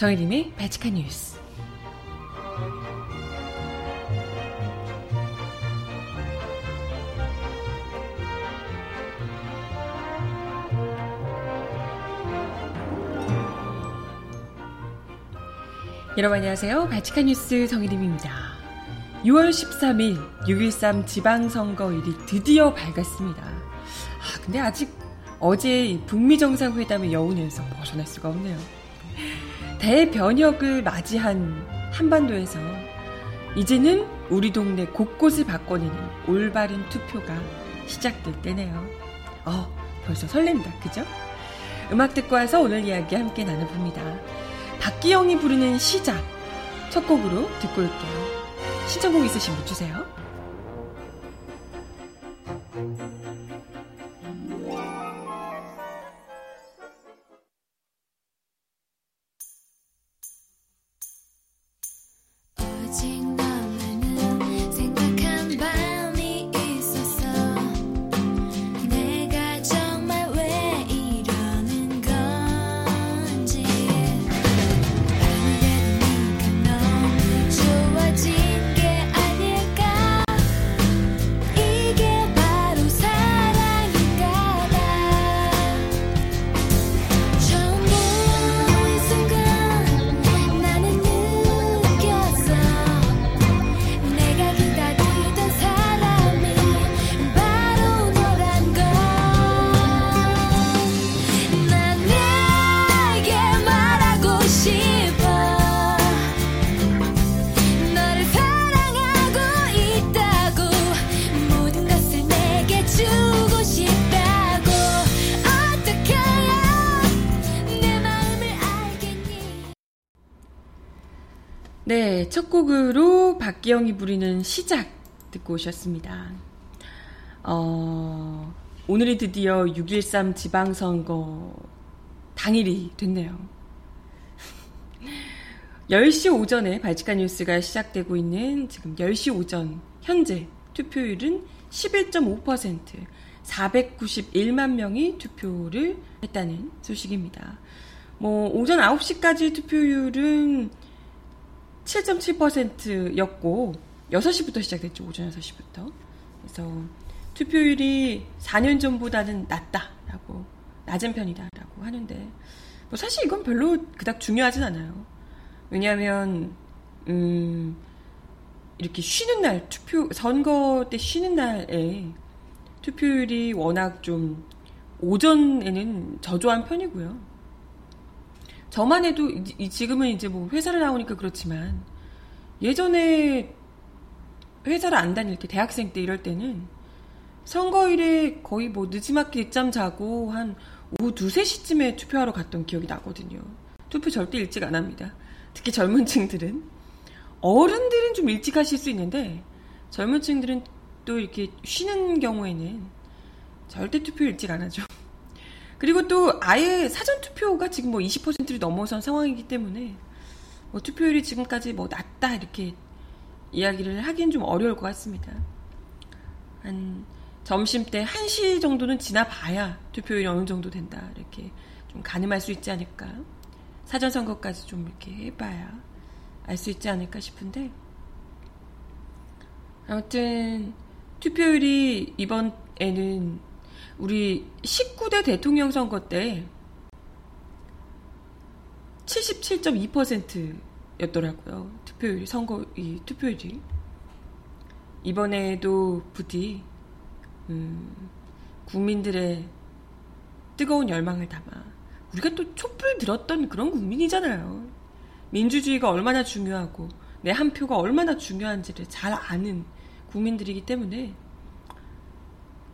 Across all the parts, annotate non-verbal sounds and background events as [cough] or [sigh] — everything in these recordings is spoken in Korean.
정혜림의 바칙한 뉴스. 여러분 안녕하세요. 바칙한 뉴스 정혜림입니다. 6월 13일 6.13 지방선거일이 드디어 밝았습니다. 아, 근데 아직 어제 북미 정상회담의 여운에서 벗어날 수가 없네요. 대변혁을 맞이한 한반도에서 이제는 우리 동네 곳곳을 바꿔내는 올바른 투표가 시작될 때네요. 어, 벌써 설렌다, 그죠? 음악 듣고 와서 오늘 이야기 함께 나눠봅니다. 박기영이 부르는 시작 첫 곡으로 듣고 올게요. 신청곡 있으신 분 주세요. 네, 첫 곡으로 박기영이 부리는 시작 듣고 오셨습니다. 어, 오늘이 드디어 6.13 지방선거 당일이 됐네요. [laughs] 10시 오전에 발칙한 뉴스가 시작되고 있는 지금 10시 오전 현재 투표율은 11.5% 491만 명이 투표를 했다는 소식입니다. 뭐 오전 9시까지 투표율은 7.7%였고 6시부터 시작됐죠. 오전 6시부터. 그래서 투표율이 4년 전보다는 낮다라고 낮은 편이다라고 하는데 뭐 사실 이건 별로 그닥 중요하진 않아요. 왜냐하면 음 이렇게 쉬는 날 투표 선거 때 쉬는 날에 투표율이 워낙 좀 오전에는 저조한 편이고요. 저만 해도 지금은 이제 뭐 회사를 나오니까 그렇지만 예전에 회사를 안 다닐 때 대학생 때 이럴 때는 선거일에 거의 뭐 늦지막히 늦잠 자고 한 오후 2, 3시쯤에 투표하러 갔던 기억이 나거든요. 투표 절대 일찍 안 합니다. 특히 젊은 층들은. 어른들은 좀 일찍 하실 수 있는데 젊은 층들은 또 이렇게 쉬는 경우에는 절대 투표 일찍 안 하죠. 그리고 또 아예 사전 투표가 지금 뭐 20%를 넘어선 상황이기 때문에 뭐 투표율이 지금까지 뭐 낮다 이렇게 이야기를 하기는 좀 어려울 것 같습니다. 한 점심 때 1시 정도는 지나봐야 투표율이 어느 정도 된다 이렇게 좀 가늠할 수 있지 않을까. 사전 선거까지 좀 이렇게 해봐야 알 수 있지 않을까 싶은데 아무튼 투표율이 이번에는 우리 19대 대통령 선거 때 77.2%였더라고요. 투표율이, 선거, 이 투표율이. 이번에도 부디, 음, 국민들의 뜨거운 열망을 담아. 우리가 또 촛불 들었던 그런 국민이잖아요. 민주주의가 얼마나 중요하고, 내 한 표가 얼마나 중요한지를 잘 아는 국민들이기 때문에,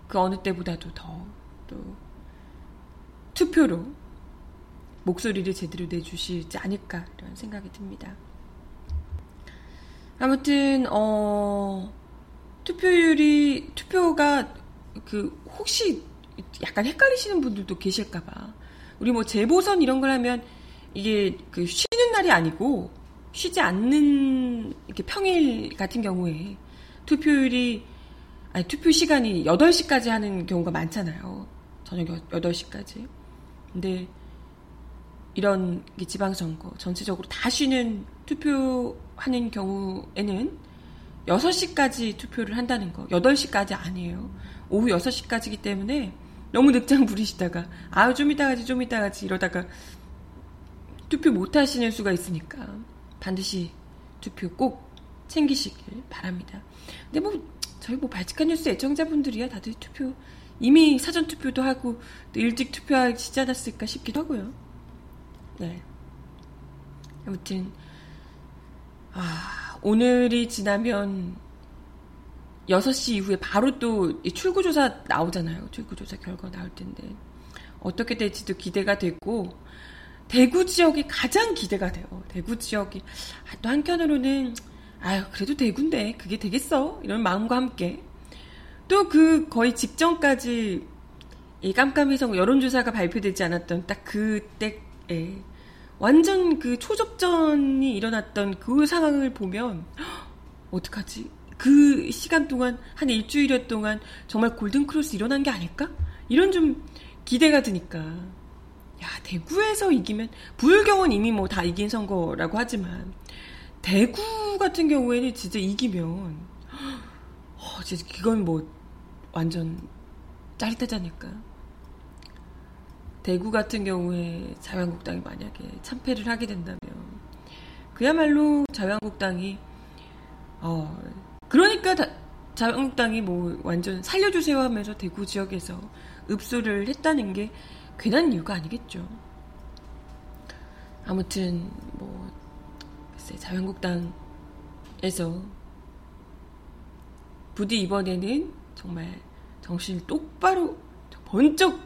그 어느 때보다도 더 또 투표로 목소리를 제대로 내주시지 않을까 이런 생각이 듭니다. 아무튼 어 투표율이 투표가 그 혹시 약간 헷갈리시는 분들도 계실까봐 우리 뭐 재보선 이런 걸 하면 이게 그 쉬는 날이 아니고 쉬지 않는 이렇게 평일 같은 경우에 투표율이 아니, 투표 시간이 8시까지 하는 경우가 많잖아요. 저녁 8시까지. 근데 이런 지방선거 전체적으로 다 쉬는 투표하는 경우에는 6시까지 투표를 한다는 거. 8시까지 아니에요. 오후 6시까지기 때문에 너무 늑장 부리시다가 아유 좀 이따 가지 좀 이따 가지 이러다가 투표 못 하시는 수가 있으니까 반드시 투표 꼭 챙기시길 바랍니다. 근데 뭐 저희 뭐 발칙한 뉴스 애청자분들이야 다들 투표 이미 사전 투표도 하고 일찍 투표하시지 않았을까 싶기도 하고요. 네. 아무튼 아 오늘이 지나면 6시 이후에 바로 또 출구조사 나오잖아요. 출구조사 결과 나올 텐데 어떻게 될지도 기대가 되고 대구 지역이 가장 기대가 돼요. 대구 지역이 아, 또 한편으로는 아유 그래도 대구인데 그게 되겠어 이런 마음과 함께 또 그 거의 직전까지 이 깜깜이성 여론조사가 발표되지 않았던 딱 그때에 완전 그 초접전이 일어났던 그 상황을 보면 어떡하지? 그 시간 동안 한 일주일여 동안 정말 골든 크로스 일어난 게 아닐까? 이런 좀 기대가 드니까 야 대구에서 이기면 부울경은 이미 뭐 다 이긴 선거라고 하지만 대구 같은 경우에는 진짜 이기면 어, 진짜 이건 뭐 완전 짜릿하지 않을까? 대구 같은 경우에 자유한국당이 만약에 참패를 하게 된다면 그야말로 자유한국당이 어 그러니까 다, 자유한국당이 뭐 완전 살려주세요 하면서 대구 지역에서 읍소를 했다는 게 괜한 이유가 아니겠죠. 아무튼 뭐 글쎄 자유한국당에서 부디 이번에는 정말 정신을 똑바로 번쩍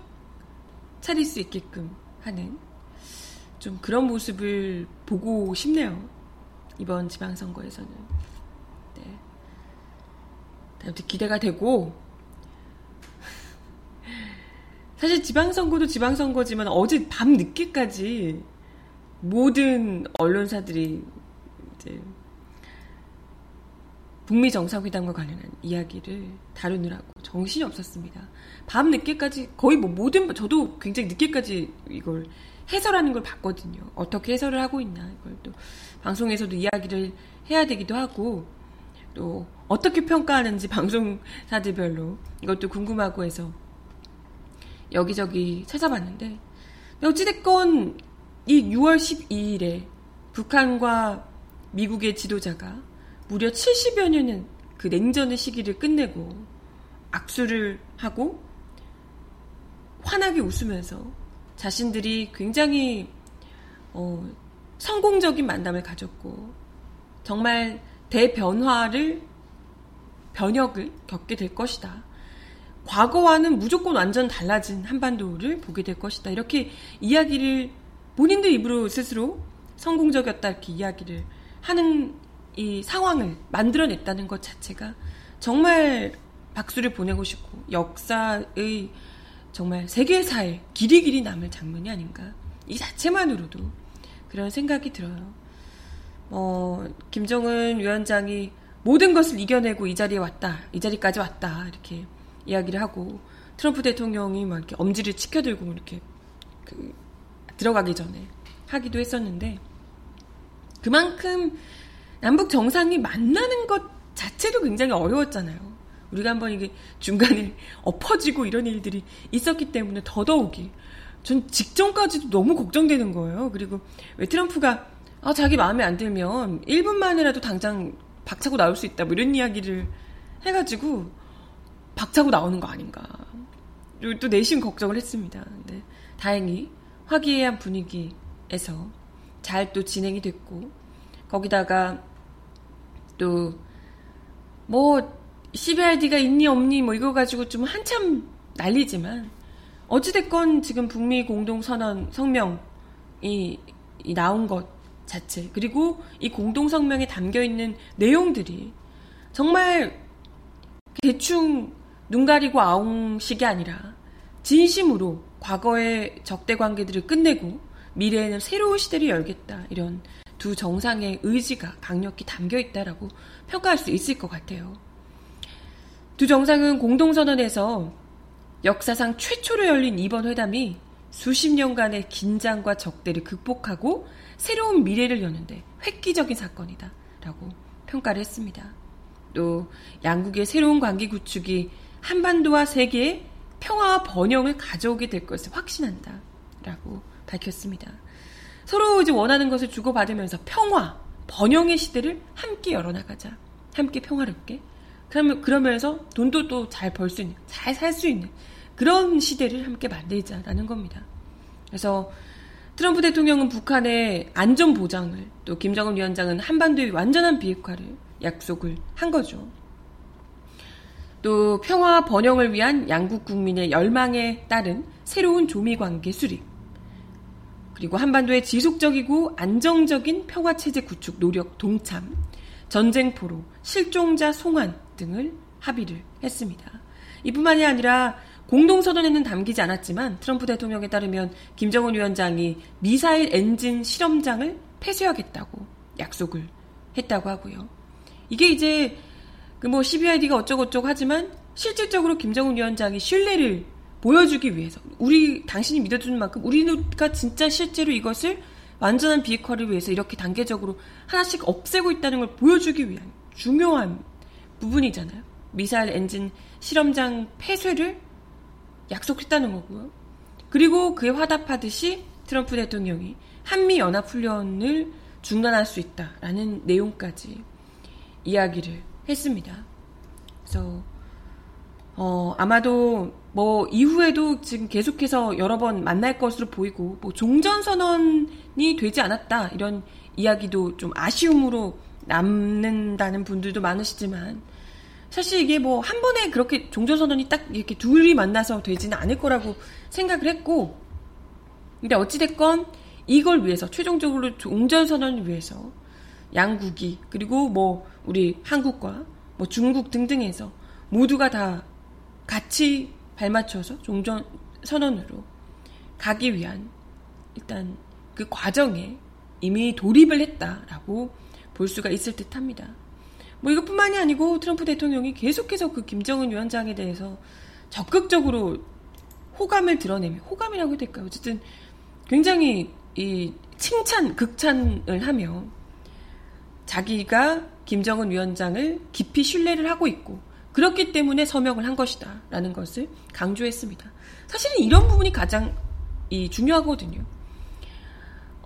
차릴 수 있게끔 하는 좀 그런 모습을 보고 싶네요. 이번 지방선거에서는. 네. 아무튼 기대가 되고, [laughs] 사실 지방선거도 지방선거지만 어제 밤 늦게까지 모든 언론사들이 이제 북미 정상회담과 관련한 이야기를 다루느라고 정신이 없었습니다. 밤 늦게까지 거의 뭐 모든 저도 굉장히 늦게까지 이걸 해설하는 걸 봤거든요. 어떻게 해설을 하고 있나 이걸 또 방송에서도 이야기를 해야 되기도 하고 또 어떻게 평가하는지 [laughs] 방송사들별로 이것도 궁금하고 해서 여기저기 찾아봤는데 어찌됐건 이 6월 12일에 북한과 미국의 지도자가 무려 70여 년은 그 냉전의 시기를 끝내고 악수를 하고 환하게 웃으면서 자신들이 굉장히 어, 성공적인 만남을 가졌고 정말 대변화를 변혁을 겪게 될 것이다. 과거와는 무조건 완전 달라진 한반도를 보게 될 것이다. 이렇게 이야기를 본인들 입으로 스스로 성공적이었다 이렇게 이야기를 하는 이 상황을 만들어냈다는 것 자체가 정말 박수를 보내고 싶고 역사의 정말 세계사에 길이 길이 남을 장면이 아닌가 이 자체만으로도 그런 생각이 들어요. 어, 김정은 위원장이 모든 것을 이겨내고 이 자리에 왔다, 이 자리까지 왔다 이렇게 이야기를 하고 트럼프 대통령이 막 이렇게 엄지를 치켜들고 이렇게 그 들어가기 전에 하기도 했었는데 그만큼 남북 정상이 만나는 것 자체도 굉장히 어려웠잖아요. 우리가 한번 이게 중간에 [laughs] 엎어지고 이런 일들이 있었기 때문에 더더욱이 전 직전까지도 너무 걱정되는 거예요. 그리고 왜 트럼프가 아, 자기 마음에 안 들면 1분 만이라도 당장 박차고 나올 수 있다. 뭐 이런 이야기를 해가지고 박차고 나오는 거 아닌가. 또 내심 걱정을 했습니다. 근데 다행히 화기애애한 분위기에서 잘 또 진행이 됐고 거기다가 또, 뭐, CBRD가 있니 없니 뭐 이거 가지고 좀 한참 난리지만, 어찌됐건 지금 북미 공동선언, 성명이 이 나온 것 자체, 그리고 이 공동성명에 담겨 있는 내용들이 정말 대충 눈 가리고 아웅식이 아니라 진심으로 과거의 적대 관계들을 끝내고 미래에는 새로운 시대를 열겠다. 이런 두 정상의 의지가 강력히 담겨 있다라고 평가할 수 있을 것 같아요. 두 정상은 공동선언에서 역사상 최초로 열린 이번 회담이 수십 년간의 긴장과 적대를 극복하고 새로운 미래를 여는데 획기적인 사건이다. 라고 평가를 했습니다. 또 양국의 새로운 관계 구축이 한반도와 세계의 평화와 번영을 가져오게 될 것을 확신한다. 라고 밝혔습니다. 서로 이제 원하는 것을 주고받으면서 평화, 번영의 시대를 함께 열어나가자. 함께 평화롭게. 그러면, 그러면서 돈도 또 잘 벌 수 있는, 잘 살 수 있는 그런 시대를 함께 만들자라는 겁니다. 그래서 트럼프 대통령은 북한의 안전 보장을 또 김정은 위원장은 한반도의 완전한 비핵화를 약속을 한 거죠. 또 평화 번영을 위한 양국 국민의 열망에 따른 새로운 조미 관계 수립. 그리고 한반도의 지속적이고 안정적인 평화 체제 구축 노력 동참, 전쟁 포로, 실종자 송환 등을 합의를 했습니다. 이뿐만이 아니라 공동선언에는 담기지 않았지만 트럼프 대통령에 따르면 김정은 위원장이 미사일 엔진 실험장을 폐쇄하겠다고 약속을 했다고 하고요. 이게 이제 그 뭐 CBID가 어쩌고저쩌고 하지만 실질적으로 김정은 위원장이 신뢰를 보여주기 위해서 우리 당신이 믿어주는 만큼 우리가 진짜 실제로 이것을 완전한 비핵화를 위해서 이렇게 단계적으로 하나씩 없애고 있다는 걸 보여주기 위한 중요한 부분이잖아요. 미사일 엔진 실험장 폐쇄를 약속했다는 거고요. 그리고 그에 화답하듯이 트럼프 대통령이 한미 연합 훈련을 중단할 수 있다라는 내용까지 이야기를 했습니다. 그래서 어, 아마도 뭐 이후에도 지금 계속해서 여러 번 만날 것으로 보이고 뭐 종전 선언이 되지 않았다 이런 이야기도 좀 아쉬움으로 남는다는 분들도 많으시지만 사실 이게 뭐 한 번에 그렇게 종전 선언이 딱 이렇게 둘이 만나서 되지는 않을 거라고 생각을 했고, 근데 어찌 됐건 이걸 위해서, 최종적으로 종전 선언을 위해서 양국이, 그리고 뭐 우리 한국과 뭐 중국 등등에서 모두가 다 같이 발맞춰서 종전 선언으로 가기 위한 일단 그 과정에 이미 돌입을 했다라고 볼 수가 있을 듯 합니다. 뭐 이것뿐만이 아니고 트럼프 대통령이 계속해서 그 김정은 위원장에 대해서 적극적으로 호감을 드러내며 호감이라고 해야 될까요? 어쨌든 굉장히 이 칭찬, 극찬을 하며 자기가 김정은 위원장을 깊이 신뢰를 하고 있고 그렇기 때문에 서명을 한 것이다 라는 것을 강조했습니다. 사실은 이런 부분이 가장 이 중요하거든요.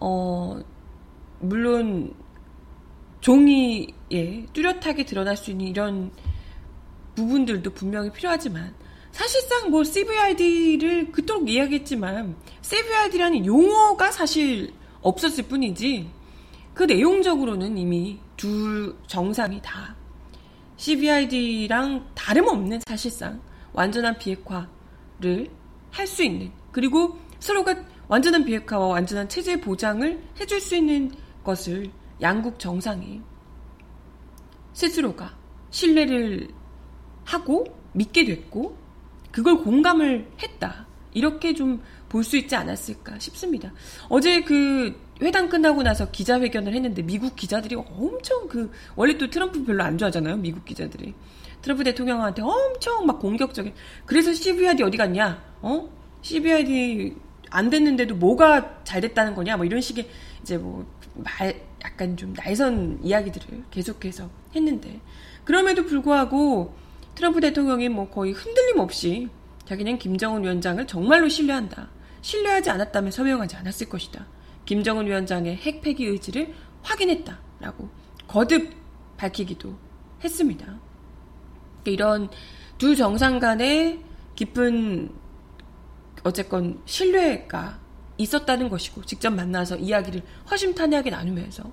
어, 물론 종이에 뚜렷하게 드러날 수 있는 이런 부분들도 분명히 필요하지만 사실상 뭐 CVID를 그토록 이야기했지만 CVID라는 용어가 사실 없었을 뿐이지 그 내용적으로는 이미 둘 정상이 다 CVID랑 다름없는 사실상 완전한 비핵화를 할 수 있는 그리고 서로가 완전한 비핵화와 완전한 체제 보장을 해줄 수 있는 것을 양국 정상이 스스로가 신뢰를 하고 믿게 됐고 그걸 공감을 했다. 이렇게 좀 볼 수 있지 않았을까 싶습니다. 어제 그 회담 끝나고 나서 기자회견을 했는데 미국 기자들이 엄청 그 원래 또 트럼프 별로 안 좋아하잖아요. 미국 기자들이. 트럼프 대통령한테 엄청 막 공격적인 그래서 CBID 어디 갔냐? 어? CBID 안 됐는데도 뭐가 잘 됐다는 거냐? 뭐 이런 식의 이제 뭐 말, 약간 좀 날선 이야기들을 계속해서 했는데 그럼에도 불구하고 트럼프 대통령이 뭐 거의 흔들림 없이 자기는 김정은 위원장을 정말로 신뢰한다. 신뢰하지 않았다면 서명하지 않았을 것이다. 김정은 위원장의 핵 폐기 의지를 확인했다라고 거듭 밝히기도 했습니다. 이런 두 정상 간의 깊은 어쨌건 신뢰가 있었다는 것이고 직접 만나서 이야기를 허심탄회하게 나누면서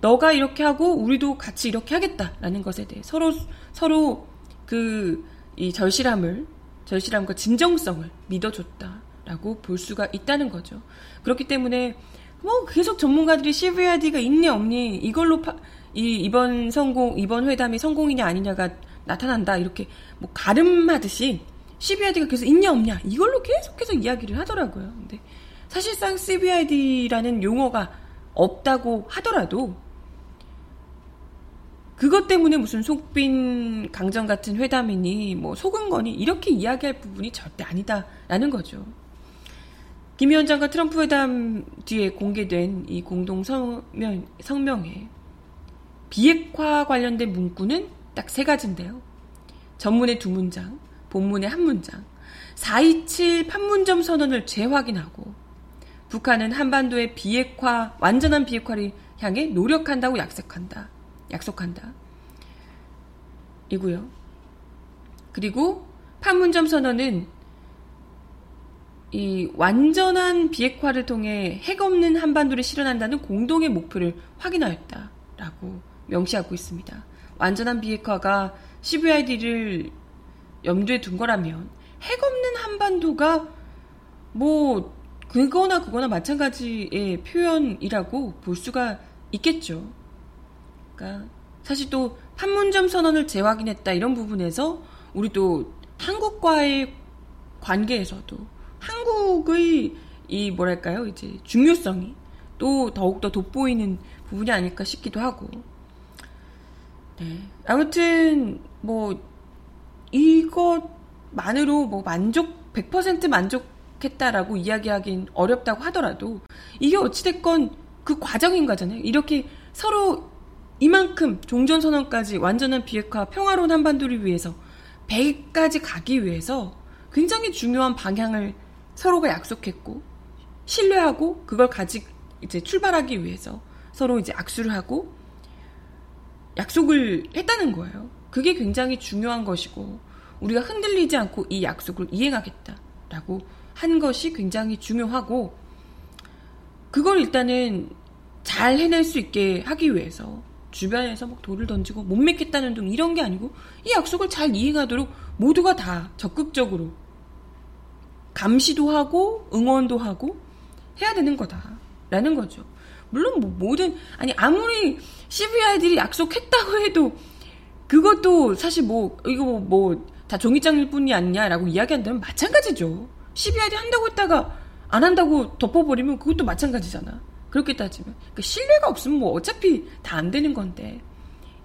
너가 이렇게 하고 우리도 같이 이렇게 하겠다라는 것에 대해 서로 서로 그 이 절실함을 절실함과 진정성을 믿어줬다라고 볼 수가 있다는 거죠. 그렇기 때문에 뭐 계속 전문가들이 CVID가 있니 없니 이걸로 파, 이 이번 성공 이번 회담이 성공이냐 아니냐가 나타난다 이렇게 뭐 가름하듯이 CVID가 계속 있냐 없냐 이걸로 계속해서 이야기를 하더라고요. 근데 사실상 CBID라는 용어가 없다고 하더라도 그것 때문에 무슨 속빈 강정 같은 회담이니 뭐 속은 거니 이렇게 이야기할 부분이 절대 아니다라는 거죠. 김 위원장과 트럼프 회담 뒤에 공개된 이 공동 성명, 성명에 비핵화 관련된 문구는 딱 세 가지인데요. 전문의 두 문장, 본문의 한 문장, 427 판문점 선언을 재확인하고 북한은 한반도의 비핵화, 완전한 비핵화를 향해 노력한다고 약속한다. 약속한다. 이고요. 그리고 판문점 선언은 이 완전한 비핵화를 통해 핵 없는 한반도를 실현한다는 공동의 목표를 확인하였다라고 명시하고 있습니다. 완전한 비핵화가 CVID를 염두에 둔 거라면 핵 없는 한반도가 뭐 그거나 그거나 마찬가지의 표현이라고 볼 수가 있겠죠. 그러니까 사실 또 판문점 선언을 재확인했다 이런 부분에서 우리 또 한국과의 관계에서도 한국의 이 뭐랄까요? 이제 중요성이 또 더욱더 돋보이는 부분이 아닐까 싶기도 하고. 네. 아무튼 뭐 이것만으로 뭐 만족 100% 만족했다라고 이야기하긴 어렵다고 하더라도 이게 어찌됐건 그 과정인 거잖아요. 이렇게 서로 이만큼 종전선언까지 완전한 비핵화 평화로운 한반도를 위해서 100까지 가기 위해서 굉장히 중요한 방향을 서로가 약속했고 신뢰하고 그걸 가지 이제 출발하기 위해서 서로 이제 악수를 하고 약속을 했다는 거예요. 그게 굉장히 중요한 것이고 우리가 흔들리지 않고 이 약속을 이행하겠다라고 한 것이 굉장히 중요하고 그걸 일단은 잘 해낼 수 있게 하기 위해서 주변에서 막 돌을 던지고 못 믿겠다는 등 이런 게 아니고 이 약속을 잘 이행하도록 모두가 다 적극적으로 감시도 하고 응원도 하고 해야 되는 거다라는 거죠. 물론 뭐 모든 아니 아무리 CVI들이 약속했다고 해도 그것도 사실 뭐 이거 뭐 다 종이장일 뿐이 아니냐라고 이야기한다면 마찬가지죠. CVI들이 한다고 했다가 안 한다고 덮어버리면 그것도 마찬가지잖아. 그렇게 따지면 그러니까 신뢰가 없으면 뭐 어차피 다 안 되는 건데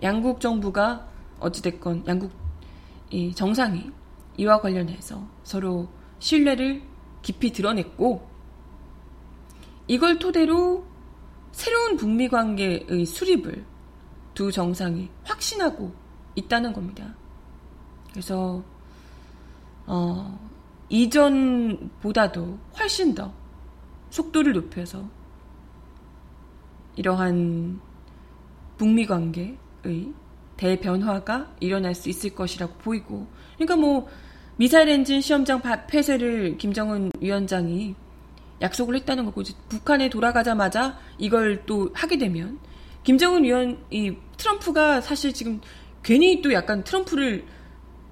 양국 정부가 어찌됐건 양국 이 정상이 이와 관련해서 서로 신뢰를 깊이 드러냈고 이걸 토대로 새로운 북미 관계의 수립을 두 정상이 확신하고 있다는 겁니다. 그래서 어, 이전보다도 훨씬 더 속도를 높여서 이러한 북미 관계의 대변화가 일어날 수 있을 것이라고 보이고 그러니까 뭐 미사일 엔진 시험장 폐쇄를 김정은 위원장이 약속을 했다는 거고 북한에 돌아가자마자 이걸 또 하게 되면 김정은 위원 이 트럼프가 사실 지금 괜히 또 약간 트럼프를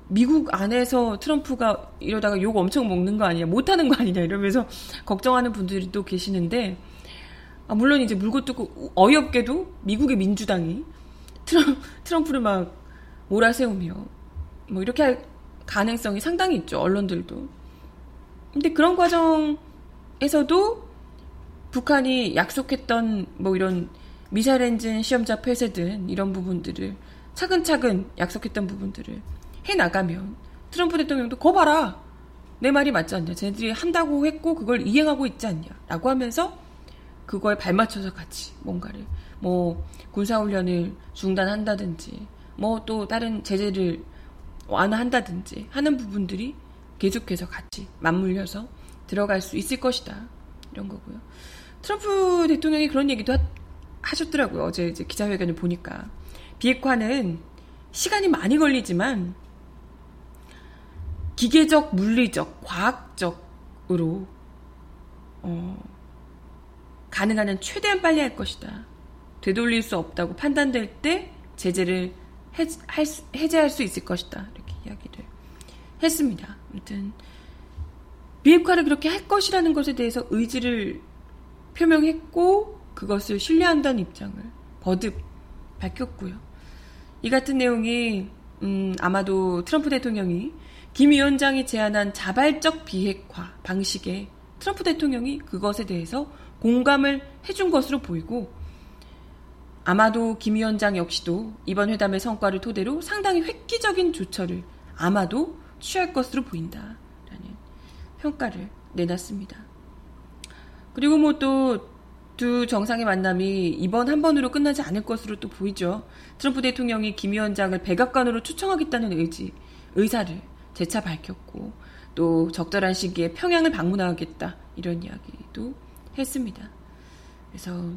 미국 안에서 트럼프가 이러다가 욕 엄청 먹는 거 아니냐 못하는 거 아니냐 이러면서 걱정하는 분들이 또 계시는데 아, 물론 이제 물고 뜯고 어이없게도 미국의 민주당이 트럼, 트럼프를 막 몰아세우며 뭐 이렇게 할 가능성이 상당히 있죠. 언론들도. 근데 그런 과정에서도 북한이 약속했던 뭐 이런 미사일 엔진 시험자 폐쇄든 이런 부분들을 차근차근 약속했던 부분들을 해 나가면 트럼프 대통령도 거 봐라 내 말이 맞지 않냐 쟤네들이 한다고 했고 그걸 이행하고 있지 않냐라고 하면서 그거에 발맞춰서 같이 뭔가를 뭐 군사훈련을 중단한다든지 뭐 또 다른 제재를 완화한다든지 하는 부분들이 계속해서 같이 맞물려서 들어갈 수 있을 것이다. 이런 거고요. 트럼프 대통령이 그런 얘기도 하, 셨더라고요 어제 이제 기자회견을 보니까. 비핵화는 시간이 많이 걸리지만 기계적, 물리적, 과학적으로 어, 가능한 한 최대한 빨리 할 것이다. 되돌릴 수 없다고 판단될 때 제재를 해, 수, 해제할 수 있을 것이다. 이렇게 이야기를 했습니다. 아무튼 비핵화를 그렇게 할 것이라는 것에 대해서 의지를 표명했고 그것을 신뢰한다는 입장을 거듭 밝혔고요. 이 같은 내용이 음, 아마도 트럼프 대통령이 김 위원장이 제안한 자발적 비핵화 방식에 트럼프 대통령이 그것에 대해서 공감을 해준 것으로 보이고 아마도 김 위원장 역시도 이번 회담의 성과를 토대로 상당히 획기적인 조처를 아마도 취할 것으로 보인다라는 평가를 내놨습니다. 그리고 뭐 또 두 정상의 만남이 이번 한 번으로 끝나지 않을 것으로 또 보이죠. 트럼프 대통령이 김 위원장을 백악관으로 초청하겠다는 의지, 의사를 재차 밝혔고 또 적절한 시기에 평양을 방문하겠다 이런 이야기도 했습니다. 그래서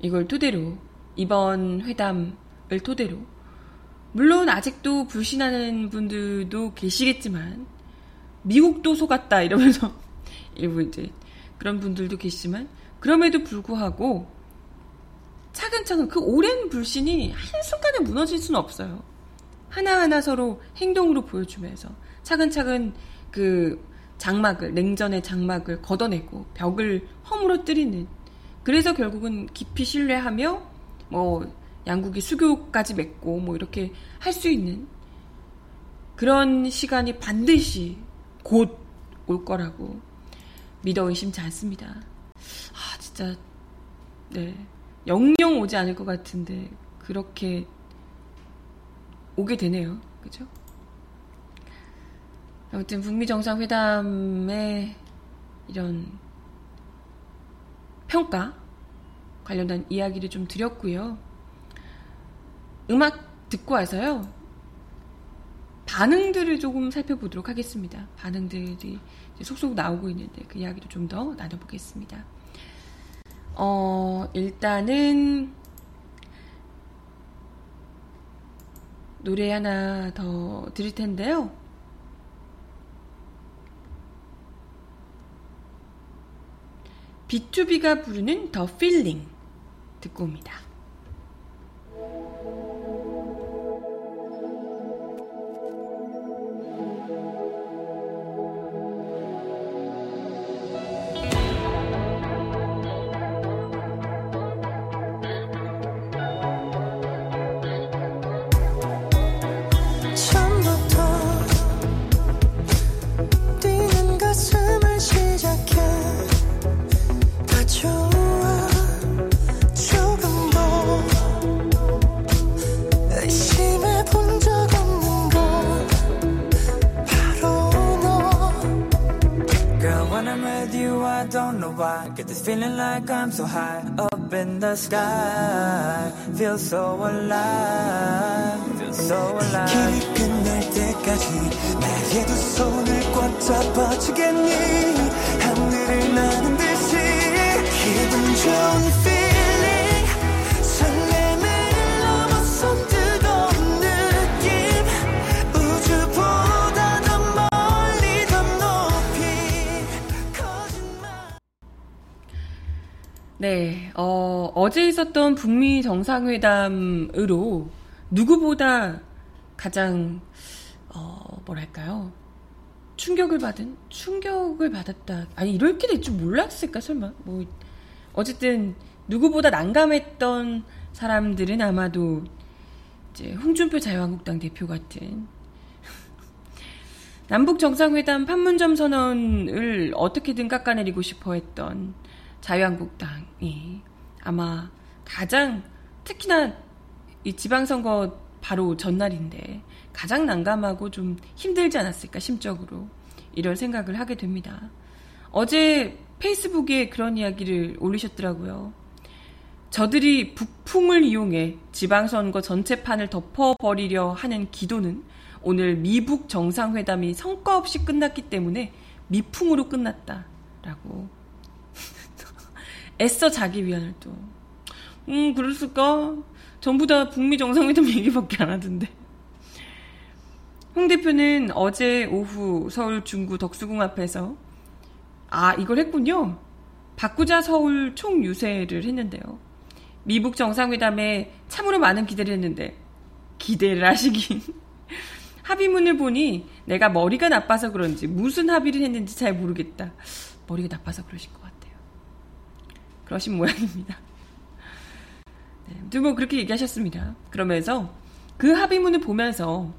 이걸 토대로 이번 회담을 토대로 물론 아직도 불신하는 분들도 계시겠지만 미국도 속았다 이러면서 [laughs] 일부 이제 그런 분들도 계시지만 그럼에도 불구하고 차근차근 그 오랜 불신이 한순간에 무너질 수는 없어요. 하나하나 서로 행동으로 보여주면서 차근차근 그 장막을 냉전의 장막을 걷어내고 벽을 허물어뜨리는 그래서 결국은 깊이 신뢰하며 뭐 양국이 수교까지 맺고 뭐 이렇게 할 수 있는 그런 시간이 반드시 곧 올 거라고 믿어 의심치 않습니다. 아 진짜 네 영영 오지 않을 것 같은데 그렇게 오게 되네요. 그죠? 아무튼 북미 정상회담의 이런 평가 관련된 이야기를 좀 드렸고요. 음악 듣고 와서요. 반응들을 조금 살펴보도록 하겠습니다. 반응들이 속속 나오고 있는데 그 이야기도 좀 더 나눠보겠습니다. 어, 일단은 노래 하나 더 드릴 텐데요. B2B가 부르는 더 필링 듣고 옵니다. Sky feel so alive feel so alive 길이 끝날 때까지 나의 두 손을 꽉 잡아주겠니 하늘을 나는 듯이 기분 좋은 feeling 네, 어, 어제 있었던 북미 정상회담으로 누구보다 가장, 어, 뭐랄까요. 충격을 받은? 충격을 받았다. 아니, 이렇게 될 줄 몰랐을까, 설마. 뭐, 어쨌든, 누구보다 난감했던 사람들은 아마도, 이제, 홍준표 자유한국당 대표 같은, [laughs] 남북 정상회담 판문점 선언을 어떻게든 깎아내리고 싶어 했던 자유한국당이 아마 가장 특히나 이 지방선거 바로 전날인데 가장 난감하고 좀 힘들지 않았을까 심적으로 이런 생각을 하게 됩니다. 어제 페이스북에 그런 이야기를 올리셨더라고요. 저들이 북풍을 이용해 지방선거 전체판을 덮어버리려 하는 기도는 오늘 미북 정상회담이 성과 없이 끝났기 때문에 미풍으로 끝났다라고 애써 자기 위안을 또. 음, 그랬을까? 전부 다 북미 정상회담 [laughs] 얘기밖에 안 하던데. 홍 대표는 어제 오후 서울 중구 덕수궁 앞에서 아, 이걸 했군요. 바꾸자 서울 총유세를 했는데요. 미북 정상회담에 참으로 많은 기대를 했는데 기대를 하시긴 [laughs] 합의문을 보니 내가 머리가 나빠서 그런지 무슨 합의를 했는지 잘 모르겠다. 머리가 나빠서 그러실 것. 그러신 모양입니다. 네, 뭐 그렇게 얘기하셨습니다. 그러면서 그 합의문을 보면서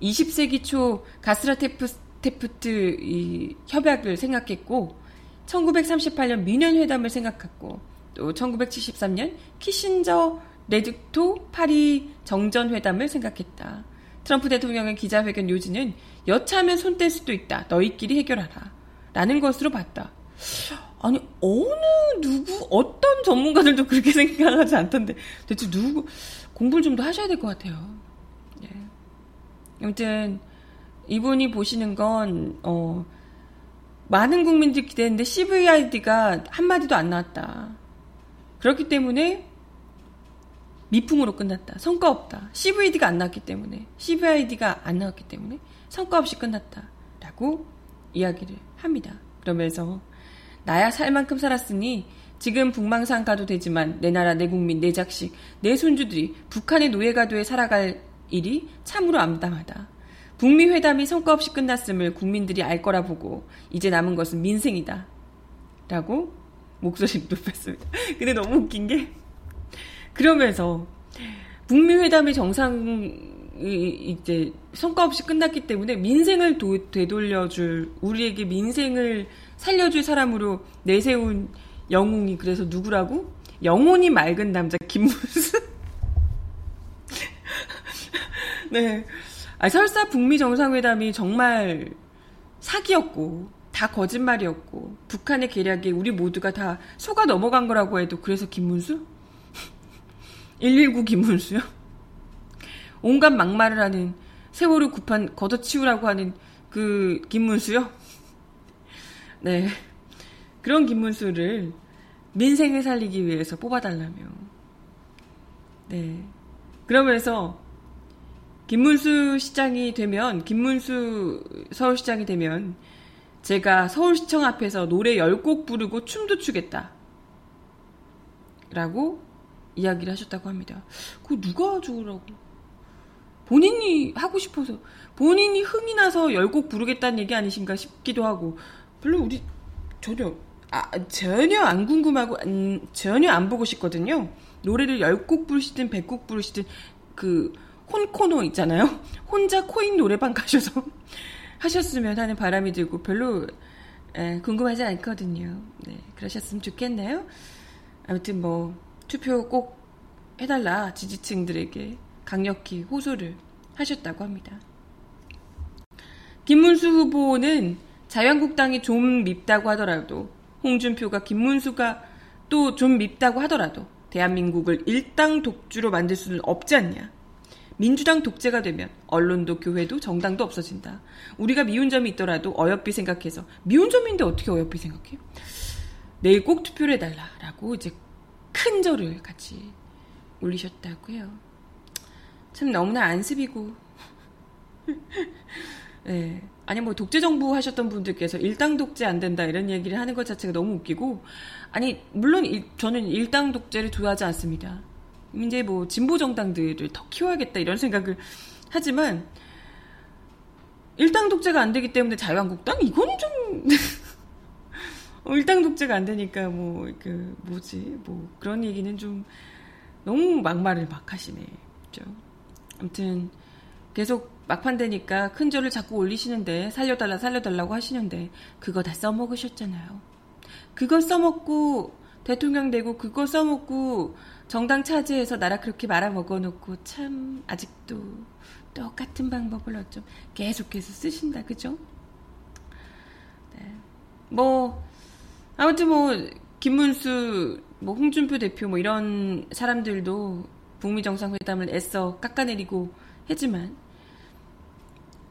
20세기 초 가스라테프트 이 협약을 생각했고 1938년 미년 회담을 생각했고 또 1973년 키신저 레드토 파리 정전 회담을 생각했다. 트럼프 대통령의 기자회견 요지는 여차하면 손 뗄 수도 있다. 너희끼리 해결하라. 라는 것으로 봤다. 아니 어느 누구 어떤 전문가들도 그렇게 [laughs] 생각하지 않던데 대체 누구 공부를 좀 더 하셔야 될 것 같아요. 예. 아무튼 이분이 보시는 건 어, 많은 국민들이 기대했는데 CVID가 한마디도 안 나왔다. 그렇기 때문에 미풍으로 끝났다. 성과 없다. CVD가 안 나왔기 때문에 CVID가 안 나왔기 때문에 성과 없이 끝났다. 라고 이야기를 합니다. 그러면서 나야 살 만큼 살았으니 지금 북망산 가도 되지만 내 나라 내 국민 내 자식 내 손주들이 북한의 노예가 돼 살아갈 일이 참으로 암담하다. 북미 회담이 성과 없이 끝났음을 국민들이 알 거라 보고 이제 남은 것은 민생이다. 라고 목소리 높였습니다. [laughs] 근데 너무 웃긴 게 그러면서 북미 회담이 정상 이제 성과 없이 끝났기 때문에 민생을 도, 되돌려줄 우리에게 민생을 살려줄 사람으로 내세운 영웅이 그래서 누구라고? 영혼이 맑은 남자 김문수. [laughs] 네. 아, 설사 북미 정상회담이 정말 사기였고 다 거짓말이었고 북한의 계략에 우리 모두가 다 속아 넘어간 거라고 해도 그래서 김문수? [laughs] 119 김문수요? 온갖 막말을 하는 세월호 구판 걷어치우라고 하는 그 김문수요? [laughs] 네. 그런 김문수를 민생을 살리기 위해서 뽑아달라며. 네. 그러면서 김문수 시장이 되면, 김문수 서울시장이 되면, 제가 서울시청 앞에서 노래 10곡 부르고 춤도 추겠다. 라고 이야기를 하셨다고 합니다. 그거 누가 주라고? 본인이 하고 싶어서, 본인이 흥이 나서 10곡 부르겠다는 얘기 아니신가 싶기도 하고, 별로 우리 전혀, 아, 전혀 안 궁금하고, 음, 전혀 안 보고 싶거든요. 노래를 10곡 부르시든 100곡 부르시든, 그, 혼코노 있잖아요. [laughs] 혼자 코인 노래방 가셔서 [laughs] 하셨으면 하는 바람이 들고 별로 에, 궁금하지 않거든요. 네, 그러셨으면 좋겠네요. 아무튼 뭐 투표 꼭 해달라 지지층들에게 강력히 호소를 하셨다고 합니다. 김문수 후보는 자유한국당이 좀 밉다고 하더라도 홍준표가 김문수가 또 좀 밉다고 하더라도 대한민국을 일당 독주로 만들 수는 없지 않냐. 민주당 독재가 되면 언론도 교회도 정당도 없어진다. 우리가 미운 점이 있더라도 어여삐 생각해서 미운 점인데 어떻게 어여삐 생각해? 내일 꼭 투표를 해달라라고 이제 큰 절을 같이 올리셨다고요. 참 너무나 안습이고 네. [laughs] 아니 뭐 독재 정부 하셨던 분들께서 일당 독재 안 된다 이런 얘기를 하는 것 자체가 너무 웃기고 아니 물론 일, 저는 일당 독재를 좋아하지 않습니다. 이제 뭐 진보 정당들을 더 키워야겠다 이런 생각을 하지만 일당 독재가 안 되기 때문에 자유한국당 이거는 좀 [laughs] 어, 일당 독재가 안 되니까 뭐 그 뭐지 뭐 그런 얘기는 좀 너무 막말을 막 하시네. 그죠? 아무튼 계속 막판 되니까 큰 절을 자꾸 올리시는데 살려달라 살려달라고 하시는데 그거 다 써먹으셨잖아요. 그거 써먹고 대통령 되고 그거 써먹고 정당 차지해서 나라 그렇게 말아먹어놓고 참 아직도 똑같은 방법을 어쩜 계속해서 쓰신다 그죠? 네. 뭐 아무튼 뭐 김문수 뭐 홍준표 대표 뭐 이런 사람들도 북미 정상회담을 애써 깎아내리고 했지만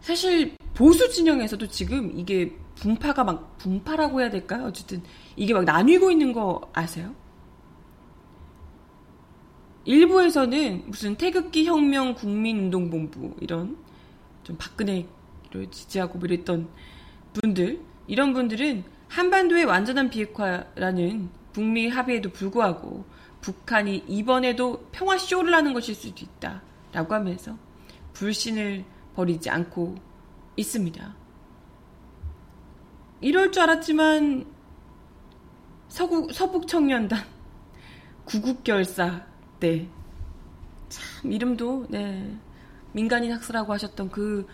사실 보수 진영에서도 지금 이게 분파가 막 분파라고 해야 될까? 어쨌든 이게 막 나뉘고 있는 거 아세요? 일부에서는 무슨 태극기 혁명 국민운동본부 이런 좀 박근혜를 지지하고 뭐 이랬던 분들 이런 분들은 한반도의 완전한 비핵화라는 북미 합의에도 불구하고 북한이 이번에도 평화 쇼를 하는 것일 수도 있다라고 하면서 불신을 버리지 않고 있습니다. 이럴 줄 알았지만 서구, 서북 청년단 구국결사 때 참 이름도 네 민간인 학사라고 하셨던 그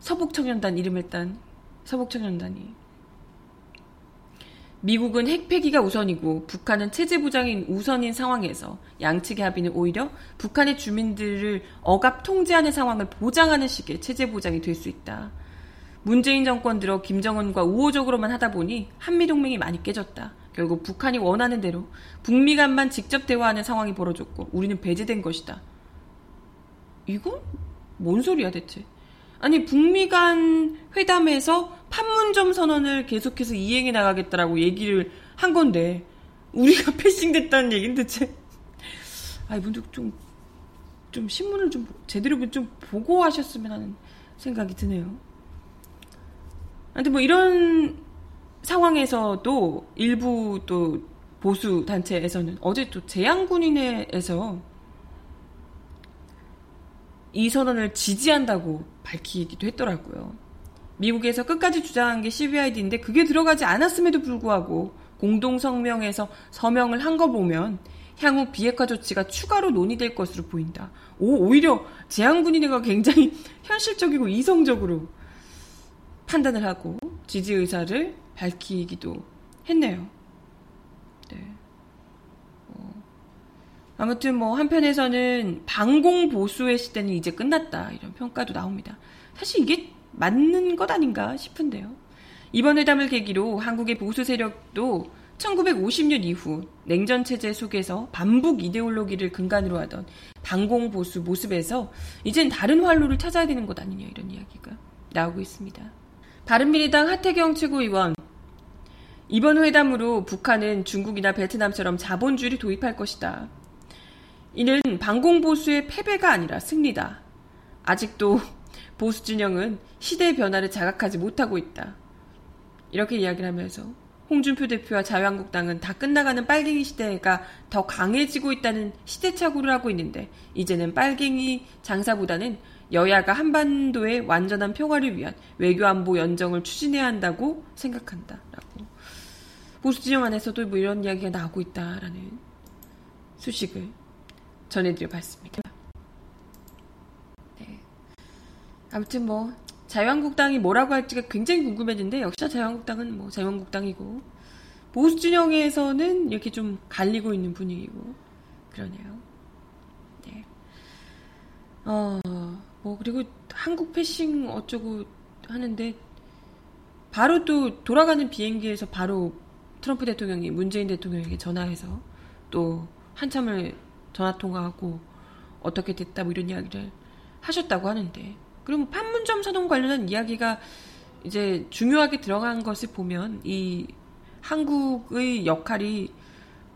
서북 청년단 이름을 딴 서북 청년단이 미국은 핵폐기가 우선이고 북한은 체제 부장인 우선인 상황에서 양측의 합의는 오히려 북한의 주민들을 억압 통제하는 상황을 보장하는 식의 체제 보장이 될 수 있다. 문재인 정권 들어 김정은과 우호적으로만 하다 보니 한미동맹이 많이 깨졌다. 결국 북한이 원하는 대로 북미 간만 직접 대화하는 상황이 벌어졌고 우리는 배제된 것이다. 이건 뭔 소리야 대체? 아니 북미 간 회담에서 판문점 선언을 계속해서 이행해 나가겠다라고 얘기를 한 건데 우리가 [laughs] 패싱됐다는 얘기는 대체 아 이분들 좀, 좀 신문을 좀 제대로 좀 보고 하셨으면 하는 생각이 드네요. 근데 뭐 이런 상황에서도 일부 또 보수 단체에서는 어제 또 재향군인회에서 이 선언을 지지한다고 밝히기도 했더라고요. 미국에서 끝까지 주장한 게 CBID인데 그게 들어가지 않았음에도 불구하고 공동성명에서 서명을 한 거 보면 향후 비핵화 조치가 추가로 논의될 것으로 보인다. 오, 오히려 재향군인회가 굉장히 [laughs] 현실적이고 이성적으로 판단을 하고 지지 의사를 밝히기도 했네요. 네. 어. 아무튼 뭐 한편에서는 방공 보수의 시대는 이제 끝났다 이런 평가도 나옵니다. 사실 이게 맞는 것 아닌가 싶은데요. 이번 회담을 계기로 한국의 보수 세력도 1950년 이후 냉전 체제 속에서 반북 이데올로기를 근간으로 하던 반공 보수 모습에서 이젠 다른 활로를 찾아야 되는 것 아니냐 이런 이야기가 나오고 있습니다. 바른미래당 하태경 최고위원 이번 회담으로 북한은 중국이나 베트남처럼 자본주의를 도입할 것이다. 이는 반공 보수의 패배가 아니라 승리다. 아직도 [laughs] 보수 진영은 시대의 변화를 자각하지 못하고 있다. 이렇게 이야기를 하면서 홍준표 대표와 자유한국당은 다 끝나가는 빨갱이 시대가 더 강해지고 있다는 시대착오를 하고 있는데 이제는 빨갱이 장사보다는 여야가 한반도의 완전한 평화를 위한 외교안보 연정을 추진해야 한다고 생각한다. 라고. 보수 진영 안에서도 뭐 이런 이야기가 나오고 있다라는 소식을 전해드려 봤습니다. 네. 아무튼 뭐, 자유한국당이 뭐라고 할지가 굉장히 궁금했는데, 역시나 자유한국당은 뭐, 자유한국당이고, 보수 진영에서는 이렇게 좀 갈리고 있는 분위기고, 그러네요. 네. 어, 뭐 그리고 한국 패싱 어쩌고 하는데 바로 또 돌아가는 비행기에서 바로 트럼프 대통령이 문재인 대통령에게 전화해서 또 한참을 전화 통화하고 어떻게 됐다 뭐 이런 이야기를 하셨다고 하는데 그럼 판문점 선언 관련한 이야기가 이제 중요하게 들어간 것을 보면 이 한국의 역할이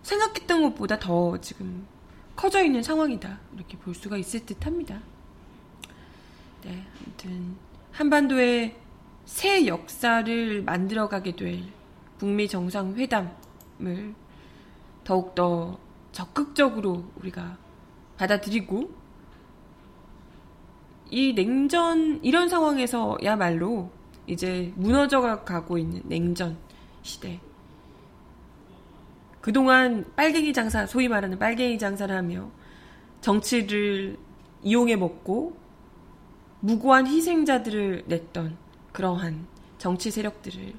생각했던 것보다 더 지금 커져 있는 상황이다 이렇게 볼 수가 있을 듯합니다. 네, 아무튼 한반도의 새 역사를 만들어가게 될 북미 정상회담을 더욱더 적극적으로 우리가 받아들이고 이 냉전 이런 상황에서야말로 이제 무너져 가고 있는 냉전 시대. 그동안 빨갱이 장사, 소위 말하는 빨갱이 장사를 하며 정치를 이용해 먹고 무고한 희생자들을 냈던 그러한 정치 세력들을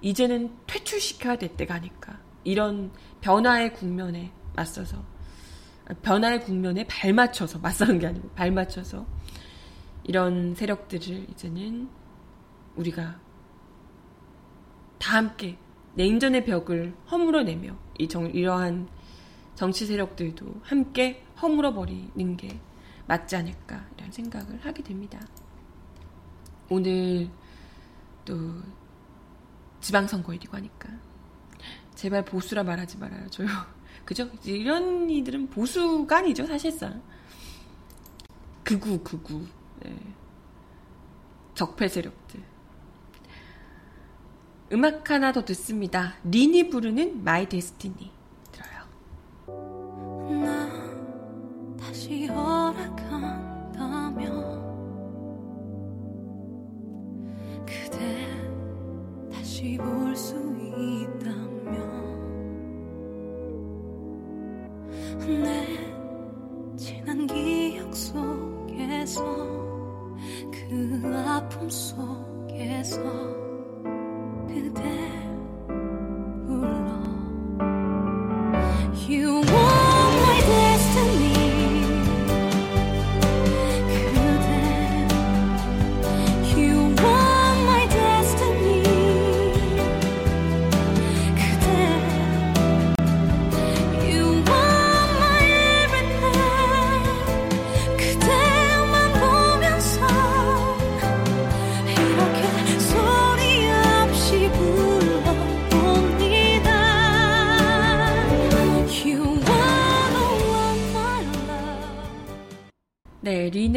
이제는 퇴출시켜야 될 때가 아닐까. 이런 변화의 국면에 맞서서, 변화의 국면에 발맞춰서, 맞서는 게 아니고 발맞춰서 이런 세력들을 이제는 우리가 다 함께 냉전의 벽을 허물어내며 이 정, 이러한 정치 세력들도 함께 허물어 버리는 게 맞지 않을까 이런 생각을 하게 됩니다. 오늘 또 지방선거일이고 하니까 제발 보수라 말하지 말아줘요. 그죠? 이런 이들은 보수가 아니죠 사실상. 극우 극우 네. 적폐 세력들. 음악 하나 더 듣습니다. 린이 부르는 My Destiny 들어요.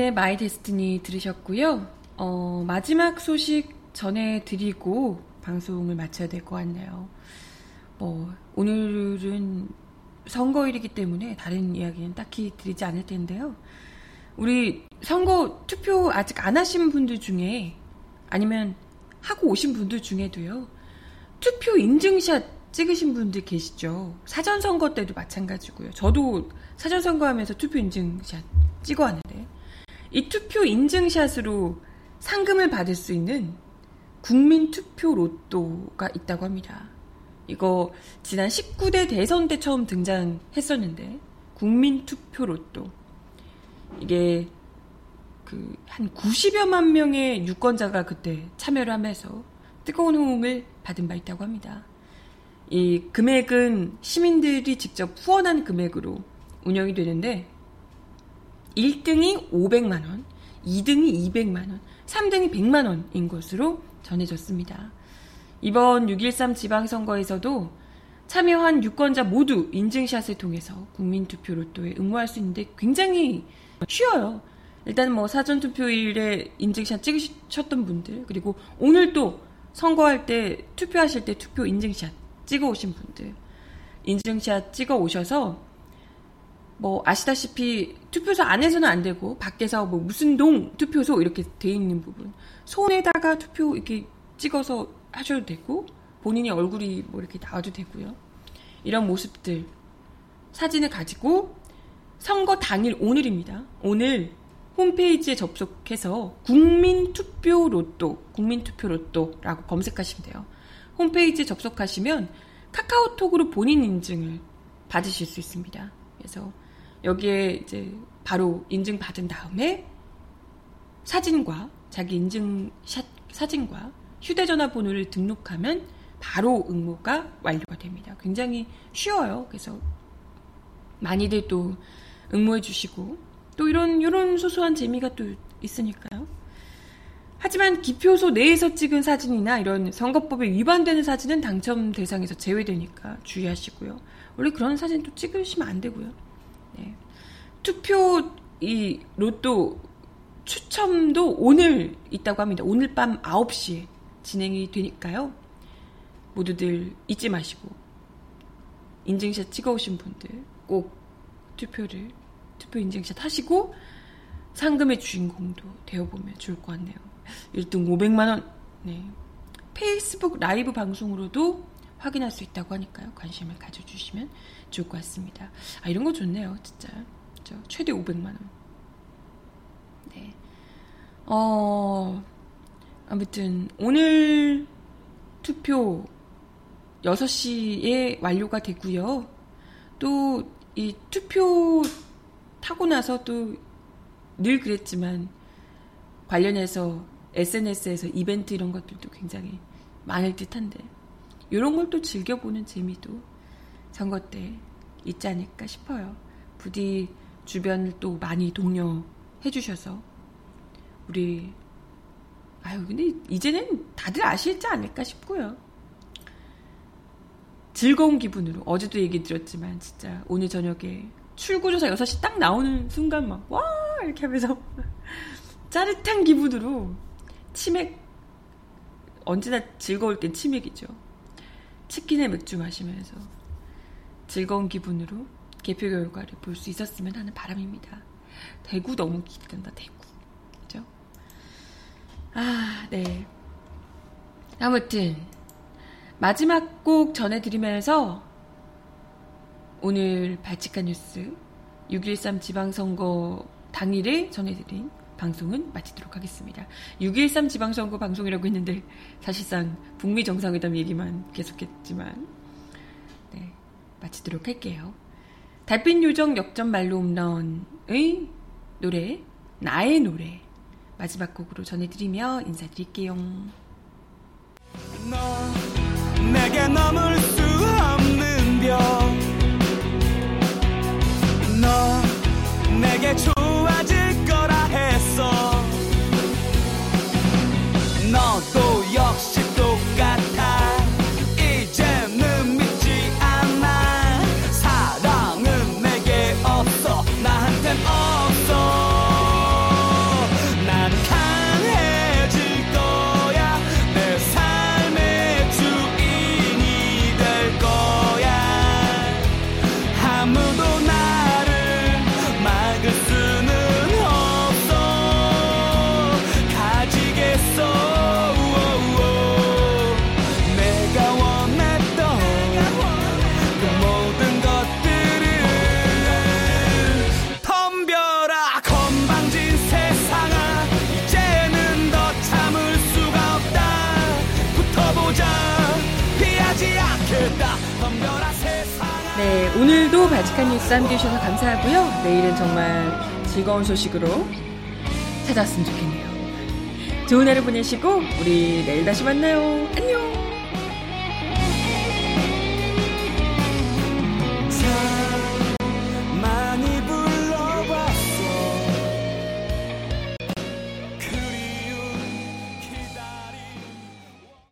네, My Destiny 들으셨고요. 어, 마지막 소식 전해드리고 방송을 마쳐야 될 것 같네요. 뭐, 오늘은 선거일이기 때문에 다른 이야기는 딱히 드리지 않을 텐데요. 우리 선거 투표 아직 안 하신 분들 중에 아니면 하고 오신 분들 중에도요. 투표 인증샷 찍으신 분들 계시죠. 사전 선거 때도 마찬가지고요. 저도 사전 선거 하면서 투표 인증샷 찍어 왔는데 이 투표 인증샷으로 상금을 받을 수 있는 국민 투표 로또가 있다고 합니다. 이거 지난 19대 대선 때 처음 등장했었는데 국민 투표 로또 이게 그 한 90여만 명의 유권자가 그때 참여를 하면서 뜨거운 호응을 받은 바 있다고 합니다. 이 금액은 시민들이 직접 후원한 금액으로 운영이 되는데 1등이 500만 원, 2등이 200만 원, 3등이 100만 원인 것으로 전해졌습니다. 이번 6.13 지방선거에서도 참여한 유권자 모두 인증샷을 통해서 국민투표 로또에 응모할 수 있는데 굉장히 쉬워요. 일단 뭐 사전투표일에 인증샷 찍으셨던 분들, 그리고 오늘 또 선거할 때 투표하실 때 투표 인증샷 찍어 오신 분들, 인증샷 찍어 오셔서 뭐 아시다시피 투표소 안에서는 안 되고 밖에서 뭐 무슨 동 투표소 이렇게 돼 있는 부분 손에다가 투표 이렇게 찍어서 하셔도 되고 본인의 얼굴이 뭐 이렇게 나와도 되고요. 이런 모습들 사진을 가지고 선거 당일 오늘입니다. 오늘 홈페이지에 접속해서 국민투표 로또, 국민투표 로또라고 검색하시면 돼요. 홈페이지에 접속하시면 카카오톡으로 본인 인증을 받으실 수 있습니다. 그래서 여기에 이제 바로 인증 받은 다음에 사진과 자기 인증 샷 사진과 휴대전화 번호를 등록하면 바로 응모가 완료가 됩니다. 굉장히 쉬워요. 그래서 많이들 또 응모해 주시고 또 이런 이런 소소한 재미가 또 있으니까요. 하지만 기표소 내에서 찍은 사진이나 이런 선거법에 위반되는 사진은 당첨 대상에서 제외되니까 주의하시고요. 원래 그런 사진 또 찍으시면 안 되고요. 네. 투표 이 로또 추첨도 오늘 있다고 합니다. 오늘 밤 9시에 진행이 되니까요. 모두들 잊지 마시고 인증샷 찍어오신 분들 꼭 투표를 투표 인증샷 하시고 상금의 주인공도 되어보면 좋을 것 같네요. 1등 500만원. 네. 페이스북 라이브 방송으로도 확인할 수 있다고 하니까요. 관심을 가져주시면 좋을 것 같습니다. 아, 이런 거 좋네요. 진짜. 그렇죠? 최대 500만원. 네. 어, 아무튼, 오늘 투표 6시에 완료가 되고요. 또, 이 투표 타고 나서 또 늘 그랬지만 관련해서 SNS에서 이벤트 이런 것들도 굉장히 많을 듯 한데 이런 걸 또 즐겨보는 재미도 선거 때 있지 않을까 싶어요. 부디 주변을 또 많이 독려해 주셔서 우리 아유 근데 이제는 다들 아실지 않을까 싶고요. 즐거운 기분으로 어제도 얘기 드렸지만 진짜 오늘 저녁에 출구조사 6시 딱 나오는 순간 막, 와! 이렇게 하면서 [laughs] 짜릿한 기분으로 치맥, 언제나 즐거울 땐 치맥이죠. 치킨에 맥주 마시면서 즐거운 기분으로 개표 결과를 볼 수 있었으면 하는 바람입니다. 대구 너무 기대된다, 대구. 그죠? 아, 네. 아무튼, 마지막 곡 전해드리면서 오늘 발칙한 뉴스 6.13 지방선거 당일에 전해드린 방송은 마치도록 하겠습니다. 6.13 지방선거 방송이라고 했는데 사실상 북미 정상회담 얘기만 계속했지만 네, 마치도록 할게요. 달빛 요정 역전 말로 홈런의 노래 나의 노래 마지막 곡으로 전해드리며 인사드릴게요. 너 내게 넘을 수 없는 벽너 내게 좋아질 거라 했어 너도 바지칸 뉴스 함께 해주셔서 감사하고요. 내일은 정말 즐거운 소식으로 찾아왔으면 좋겠네요. 좋은 하루 보내시고 우리 내일 다시 만나요. 안녕.